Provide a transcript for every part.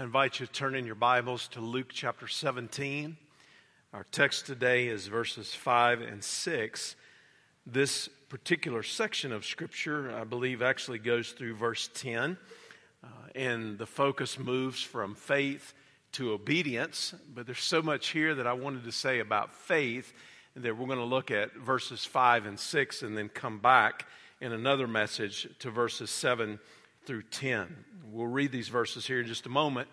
I invite you to turn in your Bibles to Luke chapter 17. Our text today is verses 5 and 6. This particular section of Scripture, I believe, actually goes through verse 10, uh, and the focus moves from faith to obedience. But there's so much here that I wanted to say about faith that we're going to look at verses 5 and 6 and then come back in another message to verses 7 through 10. We'll read these verses here in just a moment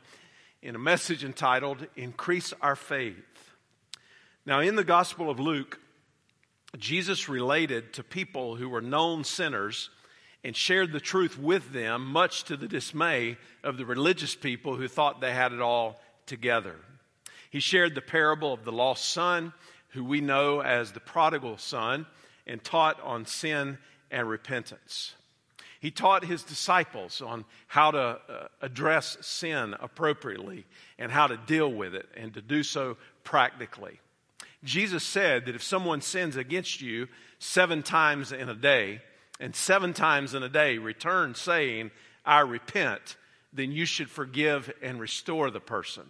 in a message entitled Increase Our Faith. Now, in the Gospel of Luke, Jesus related to people who were known sinners and shared the truth with them, much to the dismay of the religious people who thought they had it all together. He shared the parable of the lost son, who we know as the prodigal son, and taught on sin and repentance. He taught his disciples on how to uh, address sin appropriately and how to deal with it and to do so practically. Jesus said that if someone sins against you seven times in a day, and seven times in a day return saying, I repent, then you should forgive and restore the person.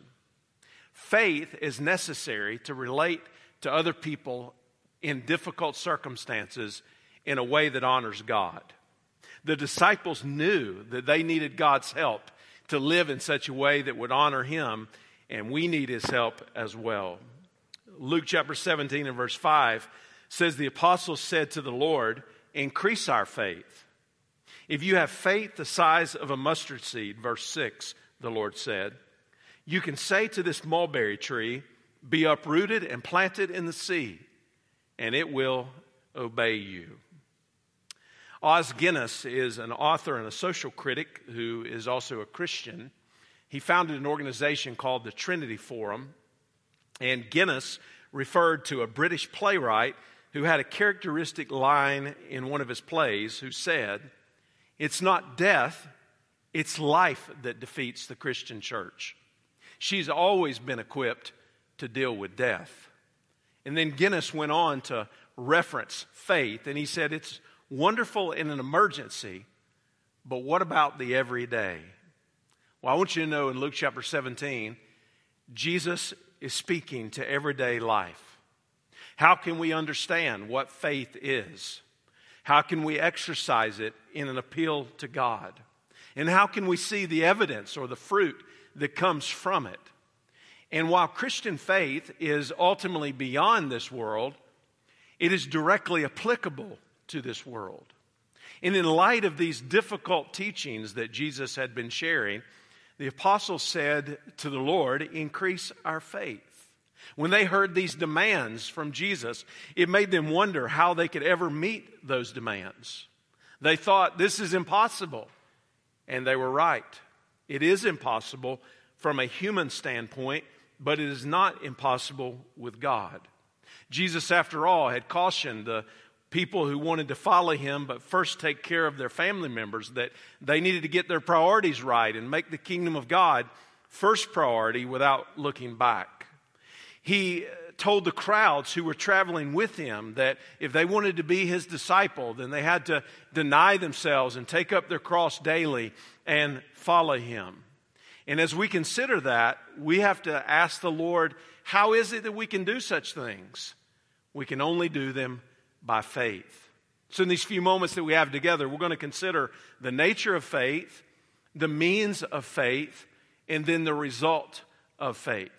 Faith is necessary to relate to other people in difficult circumstances in a way that honors God. The disciples knew that they needed God's help to live in such a way that would honor Him, and we need His help as well. Luke chapter 17 and verse 5 says, The apostles said to the Lord, Increase our faith. If you have faith the size of a mustard seed, verse 6, the Lord said, you can say to this mulberry tree, Be uprooted and planted in the sea, and it will obey you. Os Guinness is an author and a social critic who is also a Christian. He founded an organization called the Trinity Forum, and Guinness referred to a British playwright who had a characteristic line in one of his plays who said, It's not death, it's life that defeats the Christian church. She's always been equipped to deal with death. And then Guinness went on to reference faith, and he said, It's wonderful in an emergency, but what about the everyday? Well, I want you to know in Luke chapter 17, Jesus is speaking to everyday life. How can we understand what faith is? How can we exercise it in an appeal to God? And how can we see the evidence or the fruit that comes from it? And while Christian faith is ultimately beyond this world, it is directly applicable to this world. And in light of these difficult teachings that Jesus had been sharing, the apostles said to the Lord, Increase our faith. When they heard these demands from Jesus, it made them wonder how they could ever meet those demands. They thought, This is impossible. And they were right. It is impossible from a human standpoint, but it is not impossible with God. Jesus, after all, had cautioned the people who wanted to follow him but first take care of their family members, that they needed to get their priorities right and make the kingdom of God first priority without looking back. He uh, told the crowds who were traveling with him that if they wanted to be his disciple, then they had to deny themselves and take up their cross daily and follow him. And as we consider that, we have to ask the Lord, how is it that we can do such things? We can only do them by faith. So, in these few moments that we have together, we're going to consider the nature of faith, the means of faith, and then the result of faith.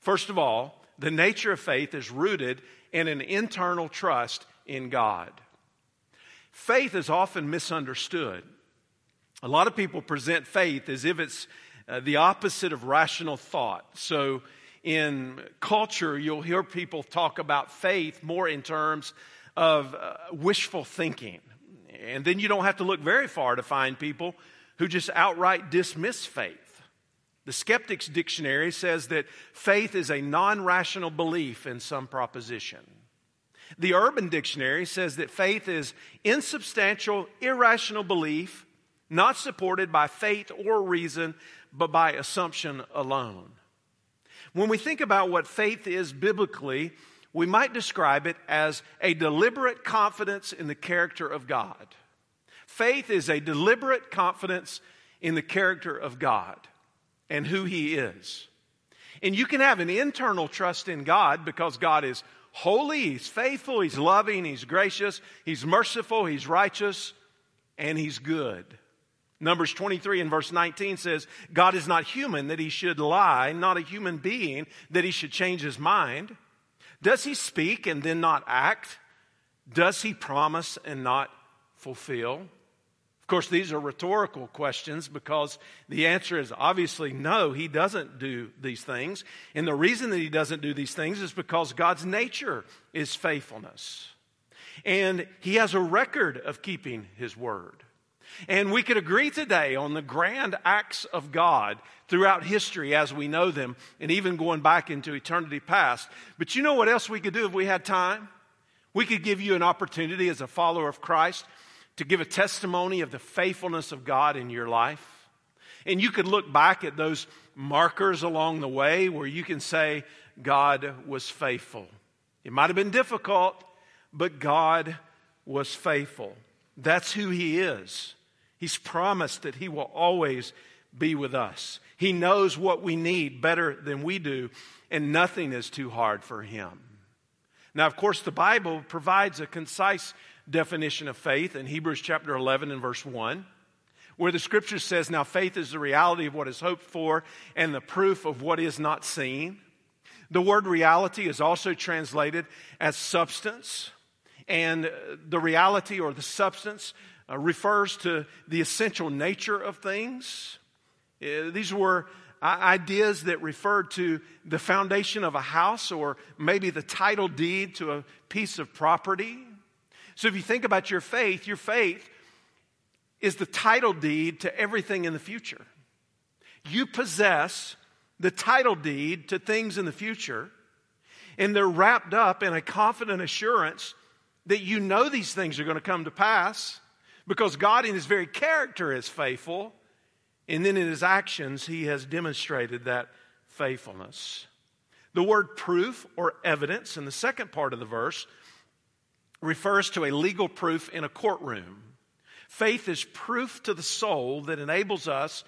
First of all, the nature of faith is rooted in an internal trust in God. Faith is often misunderstood. A lot of people present faith as if it's uh, the opposite of rational thought. So, in culture, you'll hear people talk about faith more in terms of uh, wishful thinking. And then you don't have to look very far to find people who just outright dismiss faith. The Skeptics Dictionary says that faith is a non rational belief in some proposition. The Urban Dictionary says that faith is insubstantial, irrational belief, not supported by faith or reason, but by assumption alone. When we think about what faith is biblically, we might describe it as a deliberate confidence in the character of God. Faith is a deliberate confidence in the character of God. and who He is. And you can have an internal trust in God because God is holy, He's faithful, He's loving, He's gracious, He's merciful, He's righteous, and He's good. Numbers 23 and verse 19 says, God is not human that He should lie, not a human being that He should change His mind. Does He speak and then not act? Does He promise and not fulfill? Of course, these are rhetorical questions because the answer is obviously no, he doesn't do these things. And the reason that he doesn't do these things is because God's nature is faithfulness. And he has a record of keeping his word. And we could agree today on the grand acts of God throughout history as we know them, and even going back into eternity past. But you know what else we could do if we had time? We could give you an opportunity as a follower of Christ to give a testimony of the faithfulness of God in your life. And you could look back at those markers along the way where you can say, God was faithful. It might have been difficult, but God was faithful. That's who He is. He's promised that He will always be with us. He knows what we need better than we do, and nothing is too hard for Him. Now, of course, the Bible provides a concise definition of faith in Hebrews chapter 11 and verse 1, where the scripture says, Now faith is the reality of what is hoped for and the proof of what is not seen. The word reality is also translated as substance, and the reality or the substance uh, refers to the essential nature of things. Uh, these were ideas that referred to the foundation of a house or maybe the title deed to a piece of property. So if you think about your faith, your faith is the title deed to everything in the future. You possess the title deed to things in the future, and they're wrapped up in a confident assurance that you know these things are going to come to pass because God, in His very character, is faithful, and then in His actions, He has demonstrated that faithfulness. The word proof or evidence in the second part of the verse refers to a legal proof in a courtroom. Faith is proof to the soul that enables us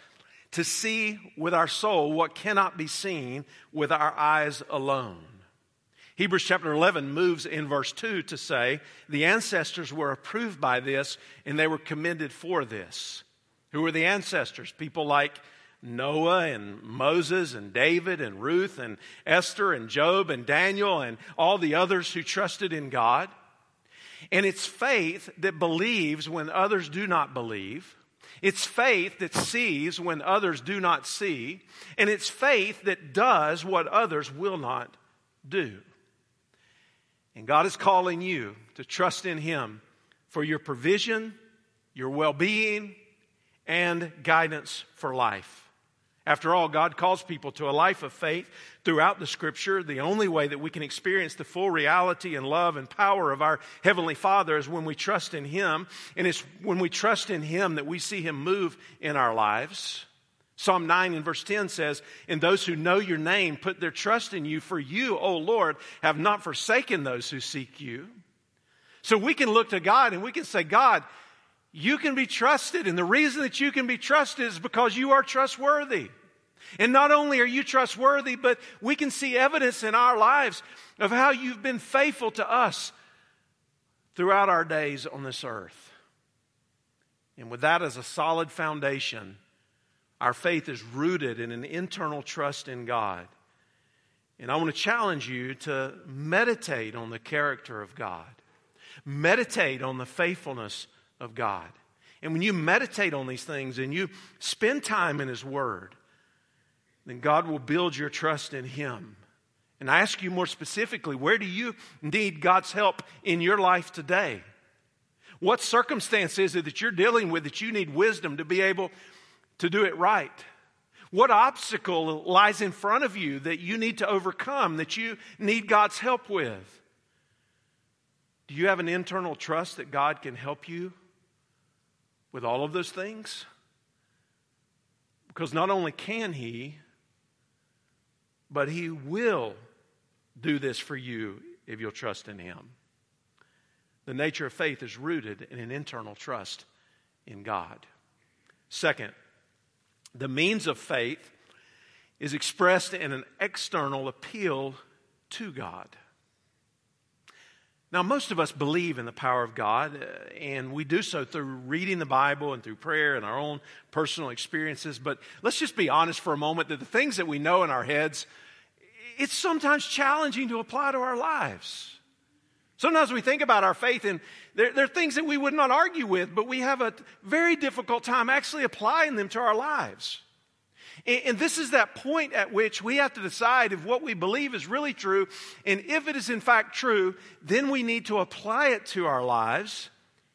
to see with our soul what cannot be seen with our eyes alone. Hebrews chapter 11 moves in verse 2 to say, The ancestors were approved by this and they were commended for this. Who were the ancestors? People like Noah and Moses and David and Ruth and Esther and Job and Daniel and all the others who trusted in God. And it's faith that believes when others do not believe. It's faith that sees when others do not see. And it's faith that does what others will not do. And God is calling you to trust in Him for your provision, your well being, and guidance for life. After all, God calls people to a life of faith throughout the scripture. The only way that we can experience the full reality and love and power of our Heavenly Father is when we trust in Him. And it's when we trust in Him that we see Him move in our lives. Psalm 9 and verse 10 says, And those who know your name put their trust in you, for you, O Lord, have not forsaken those who seek you. So we can look to God and we can say, God, you can be trusted. And the reason that you can be trusted is because you are trustworthy. And not only are you trustworthy, but we can see evidence in our lives of how you've been faithful to us throughout our days on this earth. And with that as a solid foundation, our faith is rooted in an internal trust in God. And I want to challenge you to meditate on the character of God, meditate on the faithfulness of God. And when you meditate on these things and you spend time in His Word, then God will build your trust in Him. And I ask you more specifically, where do you need God's help in your life today? What circumstance is it that you're dealing with that you need wisdom to be able to do it right? What obstacle lies in front of you that you need to overcome, that you need God's help with? Do you have an internal trust that God can help you with all of those things? Because not only can He, but He will do this for you if you'll trust in Him. The nature of faith is rooted in an internal trust in God. Second, the means of faith is expressed in an external appeal to God. Now, most of us believe in the power of God, uh, and we do so through reading the Bible and through prayer and our own personal experiences. But let's just be honest for a moment that the things that we know in our heads, it's sometimes challenging to apply to our lives. Sometimes we think about our faith, and there, there, are things that we would not argue with, but we have a very difficult time actually applying them to our lives. And this is that point at which we have to decide if what we believe is really true. And if it is in fact true, then we need to apply it to our lives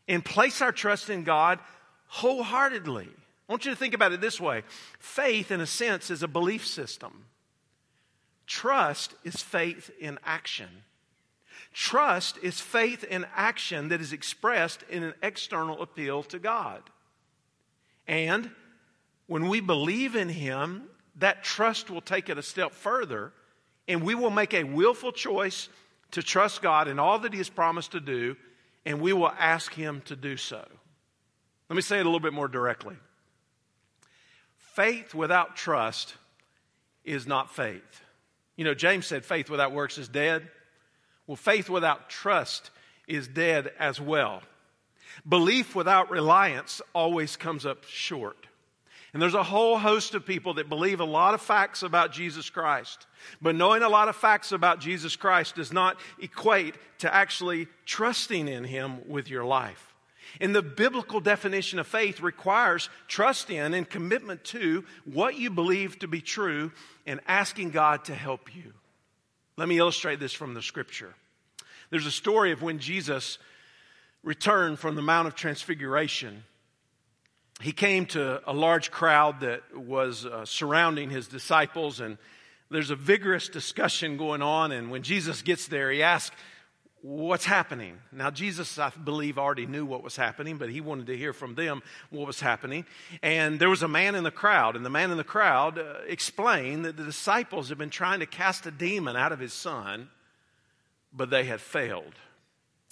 and place our trust in God wholeheartedly. I want you to think about it this way faith, in a sense, is a belief system, trust is faith in action. Trust is faith in action that is expressed in an external appeal to God. And when we believe in Him, that trust will take it a step further, and we will make a willful choice to trust God in all that He has promised to do, and we will ask Him to do so. Let me say it a little bit more directly. Faith without trust is not faith. You know, James said faith without works is dead. Well, faith without trust is dead as well. Belief without reliance always comes up short. And there's a whole host of people that believe a lot of facts about Jesus Christ. But knowing a lot of facts about Jesus Christ does not equate to actually trusting in Him with your life. And the biblical definition of faith requires trust in and commitment to what you believe to be true and asking God to help you. Let me illustrate this from the scripture. There's a story of when Jesus returned from the Mount of Transfiguration he came to a large crowd that was uh, surrounding his disciples, and there's a vigorous discussion going on. And when Jesus gets there, he asks, What's happening? Now, Jesus, I believe, already knew what was happening, but he wanted to hear from them what was happening. And there was a man in the crowd, and the man in the crowd uh, explained that the disciples had been trying to cast a demon out of his son, but they had failed.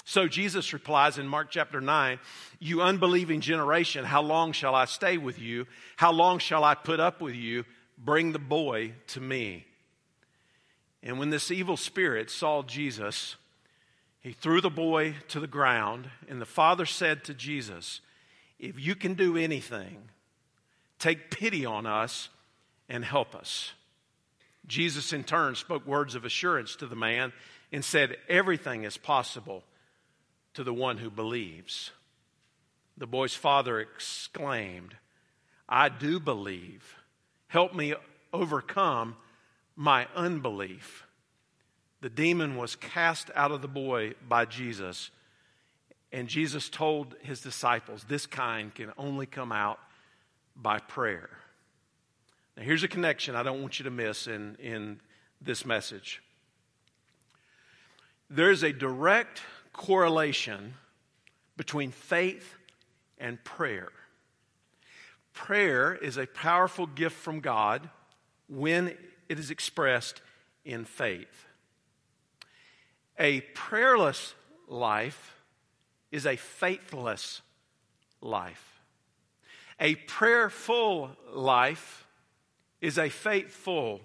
So Jesus replies in Mark chapter 9, You unbelieving generation, how long shall I stay with you? How long shall I put up with you? Bring the boy to me. And when this evil spirit saw Jesus, he threw the boy to the ground, and the father said to Jesus, If you can do anything, take pity on us and help us. Jesus, in turn, spoke words of assurance to the man and said, Everything is possible to the one who believes. The boy's father exclaimed, I do believe. Help me overcome my unbelief. The demon was cast out of the boy by Jesus, and Jesus told his disciples, This kind can only come out by prayer. Now, here's a connection I don't want you to miss in, in this message. There's a direct correlation between faith and prayer. Prayer is a powerful gift from God when it is expressed in faith. A prayerless life is a faithless life. A prayerful life is a faithful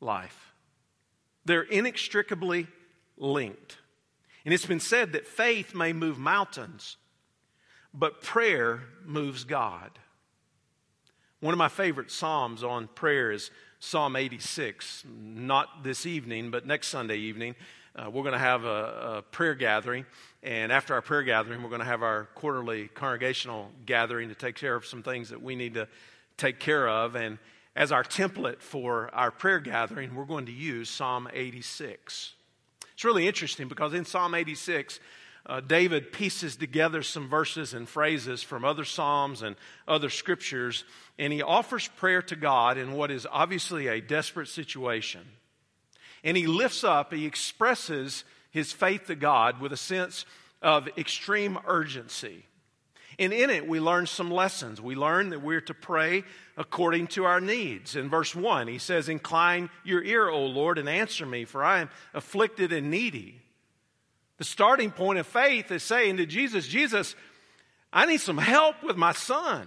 life. They're inextricably linked. And it's been said that faith may move mountains, but prayer moves God. One of my favorite Psalms on prayer is Psalm 86. Not this evening, but next Sunday evening, uh, we're going to have a, a, prayer gathering. And after our prayer gathering, we're going to have our quarterly congregational gathering to take care of some things that we need to take care of. And as our template for our prayer gathering, we're going to use Psalm 86. It's really interesting because in Psalm 86, uh, David pieces together some verses and phrases from other Psalms and other scriptures, and he offers prayer to God in what is obviously a desperate situation. And he lifts up, he expresses his faith to God with a sense of extreme urgency. And in it, we learn some lessons. We learn that we're to pray according to our needs. In verse 1, he says, Incline your ear, O Lord, and answer me, for I am afflicted and needy. The starting point of faith is saying to Jesus, Jesus, I need some help with my son.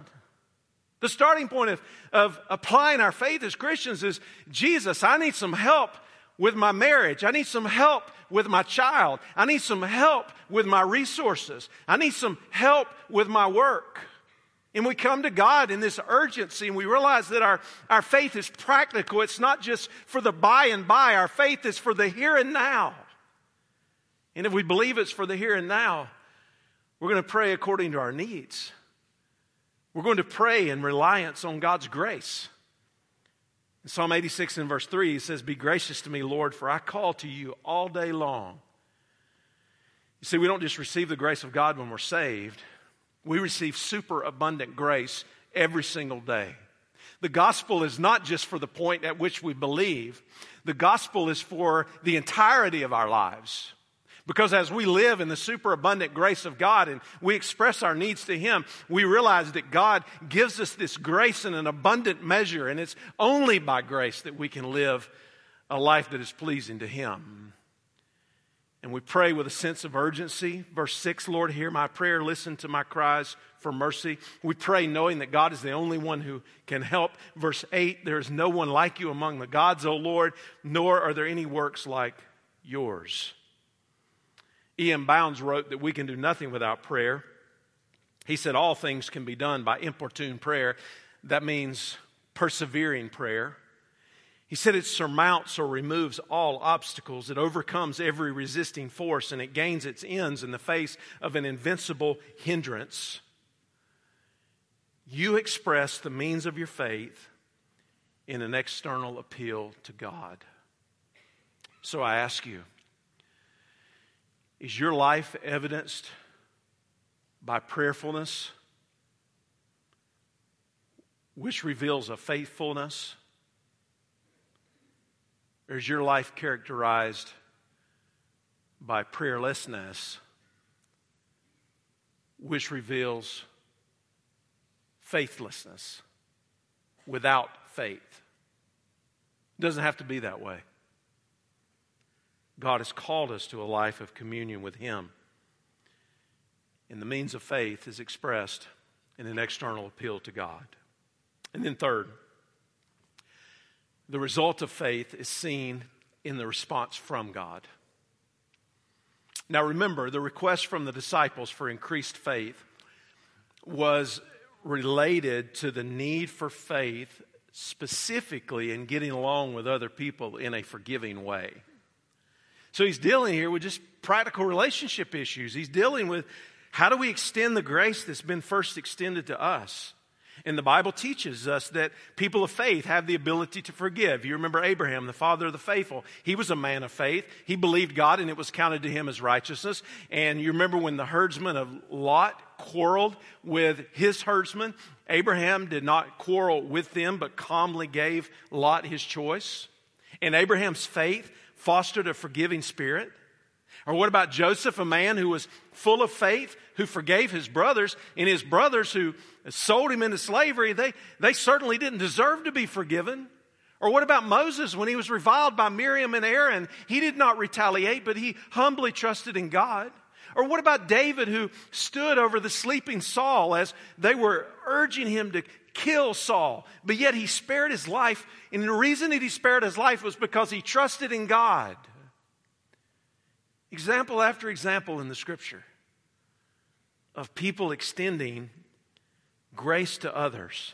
The starting point of, of applying our faith as Christians is Jesus, I need some help with my marriage. I need some help with my child. I need some help with my resources. I need some help with my work. And we come to God in this urgency and we realize that our, our faith is practical. It's not just for the by and by. Our faith is for the here and now. And if we believe it's for the here and now, we're going to pray according to our needs. We're going to pray in reliance on God's grace. In Psalm 86 and verse 3, he says, Be gracious to me, Lord, for I call to you all day long. You see, we don't just receive the grace of God when we're saved, we receive super abundant grace every single day. The gospel is not just for the point at which we believe, the gospel is for the entirety of our lives. Because as we live in the superabundant grace of God and we express our needs to Him, we realize that God gives us this grace in an abundant measure, and it's only by grace that we can live a life that is pleasing to Him. And we pray with a sense of urgency. Verse 6 Lord, hear my prayer, listen to my cries for mercy. We pray knowing that God is the only one who can help. Verse 8 There is no one like you among the gods, O Lord, nor are there any works like yours. E.M. Bounds wrote that we can do nothing without prayer. He said all things can be done by importune prayer. That means persevering prayer. He said it surmounts or removes all obstacles. It overcomes every resisting force and it gains its ends in the face of an invincible hindrance. You express the means of your faith in an external appeal to God. So I ask you, is your life evidenced by prayerfulness, which reveals a faithfulness? Or is your life characterized by prayerlessness, which reveals faithlessness without faith? It doesn't have to be that way. God has called us to a life of communion with Him. And the means of faith is expressed in an external appeal to God. And then, third, the result of faith is seen in the response from God. Now, remember, the request from the disciples for increased faith was related to the need for faith specifically in getting along with other people in a forgiving way. So he's dealing here with just practical relationship issues. He's dealing with how do we extend the grace that's been first extended to us? And the Bible teaches us that people of faith have the ability to forgive. You remember Abraham, the father of the faithful. He was a man of faith. He believed God and it was counted to him as righteousness. And you remember when the herdsman of Lot quarreled with his herdsman, Abraham did not quarrel with them, but calmly gave Lot his choice. And Abraham's faith fostered a forgiving spirit? Or what about Joseph, a man who was full of faith, who forgave his brothers, and his brothers who sold him into slavery, they, they certainly didn't deserve to be forgiven? Or what about Moses when he was reviled by Miriam and Aaron? He did not retaliate, but he humbly trusted in God. Or what about David who stood over the sleeping Saul as they were urging him to kill Saul, but yet he spared his life. And the reason that he spared his life was because he trusted in God. Example after example in the scripture of people extending grace to others.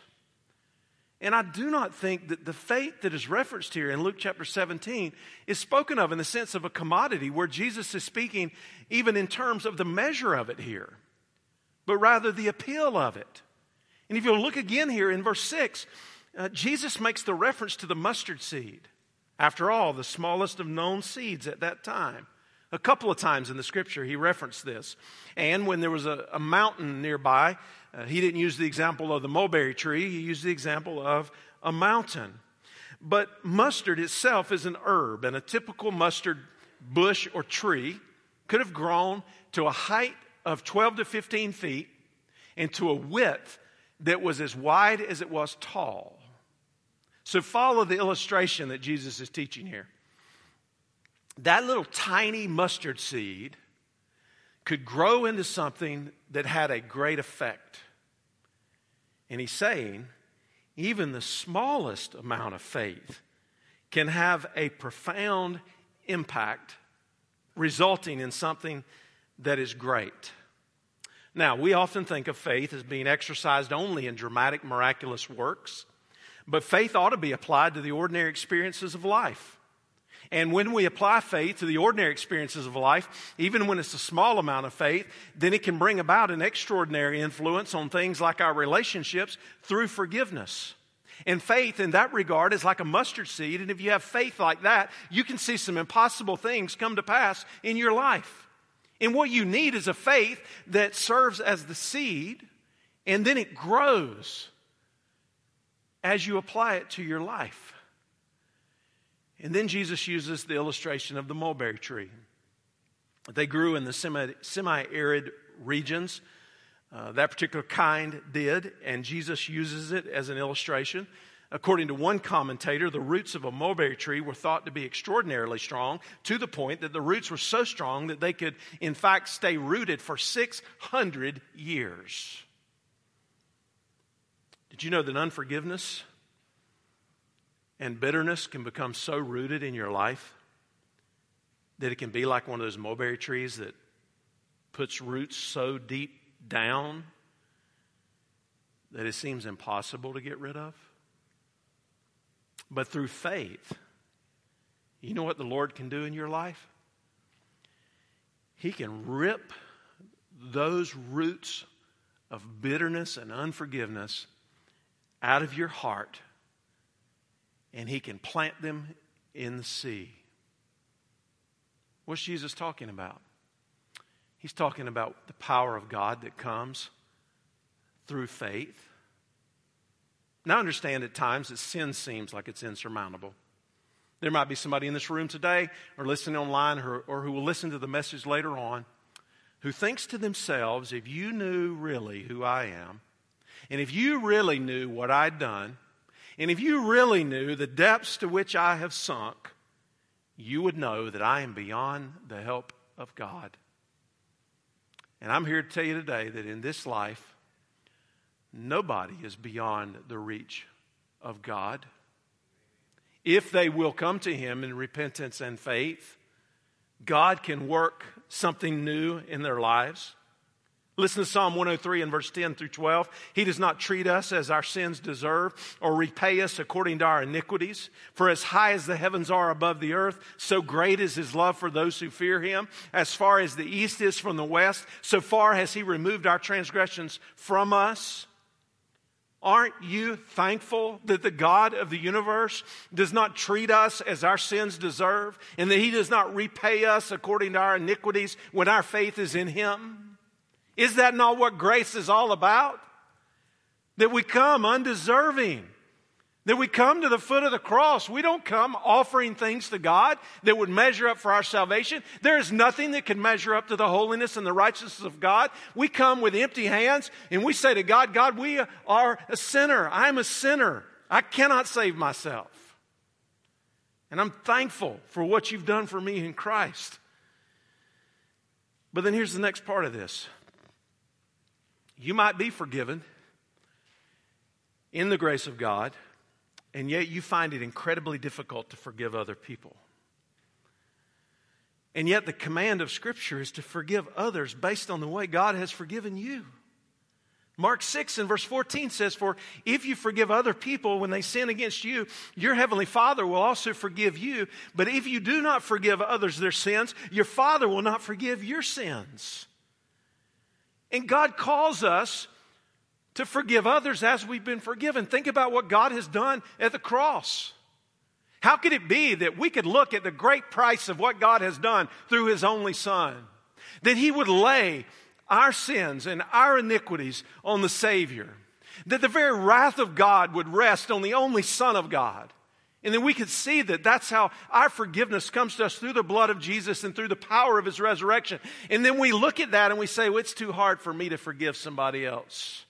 And I do not think that the faith that is referenced here in Luke chapter 17 is spoken of in the sense of a commodity where Jesus is speaking even in terms of the measure of it here, but rather the appeal of it. And if you'll look again here in verse 6, uh, Jesus makes the reference to the mustard seed. After all, the smallest of known seeds at that time. A couple of times in the scripture, he referenced this. And when there was a, a mountain nearby, uh, he didn't use the example of the mulberry tree, he used the example of a mountain. But mustard itself is an herb, and a typical mustard bush or tree could have grown to a height of 12 to 15 feet and to a width that was as wide as it was tall. So follow the illustration that Jesus is teaching here. That little tiny mustard seed could grow into something that had a great effect. And he's saying even the smallest amount of faith can have a profound impact, resulting in something that is great. Now, we often think of faith as being exercised only in dramatic, miraculous works, but faith ought to be applied to the ordinary experiences of life. And when we apply faith to the ordinary experiences of life, even when it's a small amount of faith, then it can bring about an extraordinary influence on things like our relationships through forgiveness. And faith in that regard is like a mustard seed. And if you have faith like that, you can see some impossible things come to pass in your life. And what you need is a faith that serves as the seed, and then it grows as you apply it to your life. And then Jesus uses the illustration of the mulberry tree. They grew in the semi arid regions. Uh, that particular kind did, and Jesus uses it as an illustration. According to one commentator, the roots of a mulberry tree were thought to be extraordinarily strong to the point that the roots were so strong that they could, in fact, stay rooted for 600 years. Did you know that unforgiveness and bitterness can become so rooted in your life that it can be like one of those mulberry trees that puts roots so deep down that it seems impossible to get rid of. But through faith, you know what the Lord can do in your life? He can rip those roots of bitterness and unforgiveness out of your heart and he can plant them in the sea. What's Jesus talking about? He's talking about the power of God that comes through faith. Now, I understand at times that sin seems like it's insurmountable. There might be somebody in this room today or listening online or, or who will listen to the message later on who thinks to themselves, if you knew really who I am, and if you really knew what I'd done, and if you really knew the depths to which I have sunk, you would know that I am beyond the help of God. And I'm here to tell you today that in this life, nobody is beyond the reach of God. If they will come to Him in repentance and faith, God can work something new in their lives. Listen to Psalm 103 and verse 10 through 12. He does not treat us as our sins deserve or repay us according to our iniquities. For as high as the heavens are above the earth, so great is his love for those who fear him. As far as the east is from the west, so far has he removed our transgressions from us. Aren't you thankful that the God of the universe does not treat us as our sins deserve and that he does not repay us according to our iniquities when our faith is in him? Is that not what grace is all about? That we come undeserving. That we come to the foot of the cross. We don't come offering things to God that would measure up for our salvation. There is nothing that can measure up to the holiness and the righteousness of God. We come with empty hands and we say to God, God, we are a sinner. I'm a sinner. I cannot save myself. And I'm thankful for what you've done for me in Christ. But then here's the next part of this you might be forgiven in the grace of God, and yet you find it incredibly difficult to forgive other people. And yet, the command of Scripture is to forgive others based on the way God has forgiven you. Mark 6 and verse 14 says, For if you forgive other people when they sin against you, your heavenly Father will also forgive you. But if you do not forgive others their sins, your Father will not forgive your sins. And God calls us to forgive others as we've been forgiven. Think about what God has done at the cross. How could it be that we could look at the great price of what God has done through His only Son? That He would lay our sins and our iniquities on the Savior. That the very wrath of God would rest on the only Son of God. And then we could see that that's how our forgiveness comes to us through the blood of Jesus and through the power of his resurrection. And then we look at that and we say, well, it's too hard for me to forgive somebody else.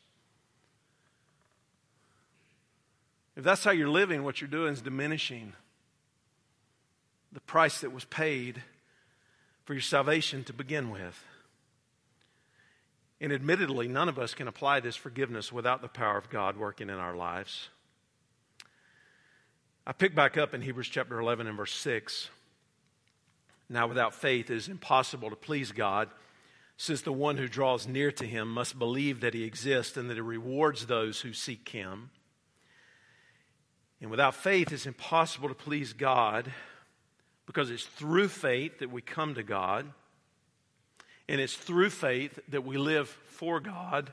If that's how you're living, what you're doing is diminishing the price that was paid for your salvation to begin with. And admittedly, none of us can apply this forgiveness without the power of God working in our lives. I pick back up in Hebrews chapter 11 and verse 6. Now, without faith, it is impossible to please God, since the one who draws near to him must believe that he exists and that he rewards those who seek him. And without faith, it's impossible to please God because it's through faith that we come to God, and it's through faith that we live for God.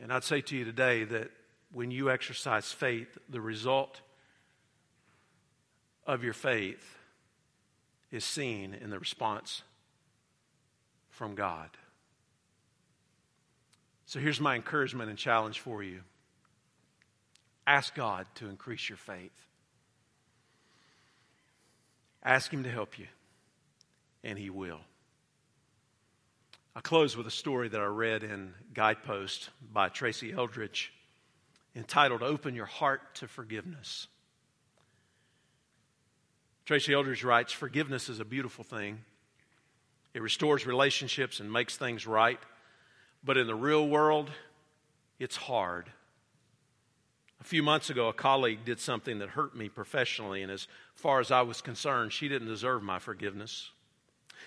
And I'd say to you today that when you exercise faith, the result of your faith is seen in the response from God. So here's my encouragement and challenge for you ask God to increase your faith. Ask Him to help you, and He will. I close with a story that I read in Guidepost by Tracy Eldridge entitled Open Your Heart to Forgiveness. Tracy Eldridge writes Forgiveness is a beautiful thing. It restores relationships and makes things right. But in the real world, it's hard. A few months ago, a colleague did something that hurt me professionally, and as far as I was concerned, she didn't deserve my forgiveness.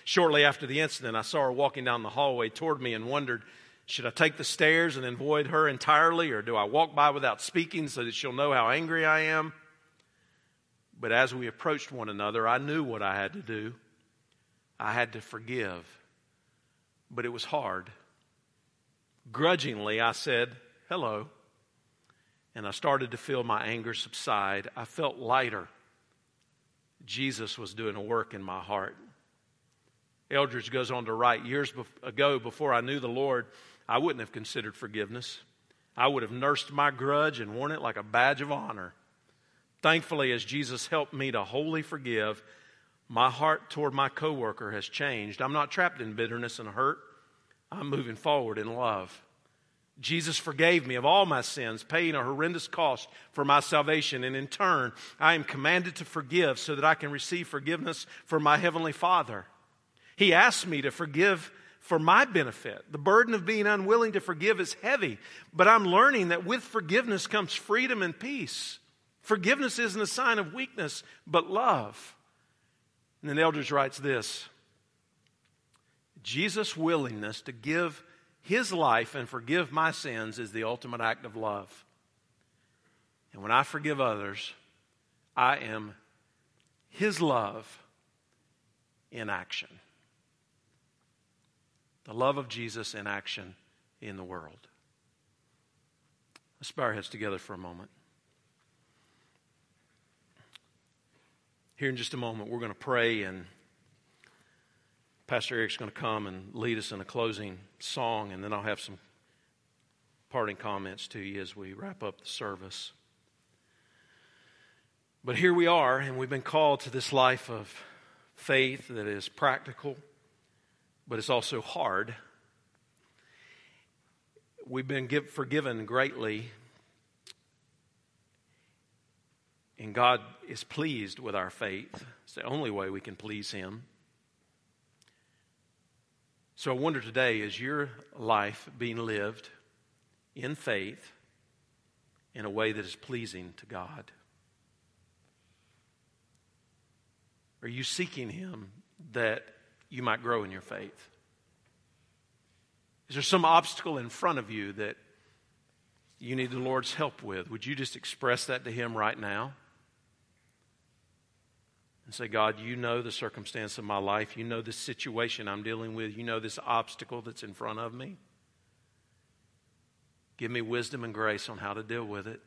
Shortly after the incident, I saw her walking down the hallway toward me and wondered should I take the stairs and avoid her entirely, or do I walk by without speaking so that she'll know how angry I am? But as we approached one another, I knew what I had to do. I had to forgive. But it was hard. Grudgingly, I said, Hello. And I started to feel my anger subside. I felt lighter. Jesus was doing a work in my heart. Eldridge goes on to write Years ago, before I knew the Lord, I wouldn't have considered forgiveness. I would have nursed my grudge and worn it like a badge of honor. Thankfully, as Jesus helped me to wholly forgive, my heart toward my coworker has changed. I'm not trapped in bitterness and hurt. I'm moving forward in love. Jesus forgave me of all my sins, paying a horrendous cost for my salvation, and in turn, I am commanded to forgive so that I can receive forgiveness from my Heavenly Father. He asked me to forgive for my benefit. The burden of being unwilling to forgive is heavy, but I'm learning that with forgiveness comes freedom and peace. Forgiveness isn't a sign of weakness, but love. And then Eldridge writes this Jesus' willingness to give his life and forgive my sins is the ultimate act of love. And when I forgive others, I am his love in action. The love of Jesus in action in the world. Let's bow our heads together for a moment. Here in just a moment, we're going to pray, and Pastor Eric's going to come and lead us in a closing song, and then I'll have some parting comments to you as we wrap up the service. But here we are, and we've been called to this life of faith that is practical but it's also hard. We've been give, forgiven greatly, and God is pleased with our faith. It's the only way we can please Him. So I wonder today is your life being lived in faith in a way that is pleasing to God? Are you seeking Him that you might grow in your faith? Is there some obstacle in front of you that you need the Lord's help with? Would you just express that to Him right now? And say, God, you know the circumstance of my life. You know the situation I'm dealing with. You know this obstacle that's in front of me. Give me wisdom and grace on how to deal with it.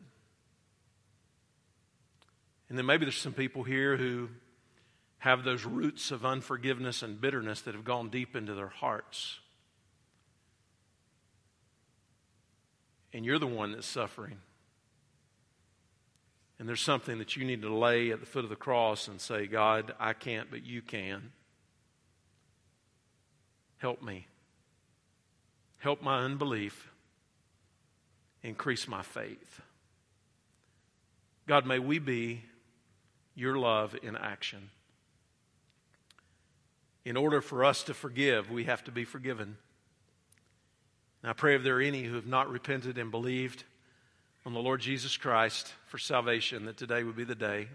And then maybe there's some people here who have those roots of unforgiveness and bitterness that have gone deep into their hearts. And you're the one that's suffering. And there's something that you need to lay at the foot of the cross and say, God, I can't, but you can. Help me. Help my unbelief. Increase my faith. God, may we be your love in action. In order for us to forgive, we have to be forgiven. And I pray if there are any who have not repented and believed on the Lord Jesus Christ for salvation, that today would be the day.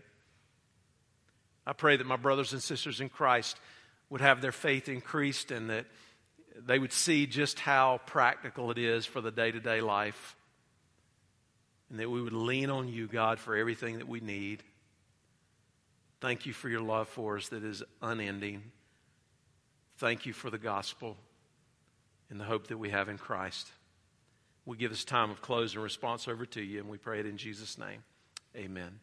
I pray that my brothers and sisters in Christ would have their faith increased and that they would see just how practical it is for the day to day life. And that we would lean on you, God, for everything that we need. Thank you for your love for us that is unending. Thank you for the gospel and the hope that we have in Christ. We give this time of close and response over to you, and we pray it in Jesus' name. Amen.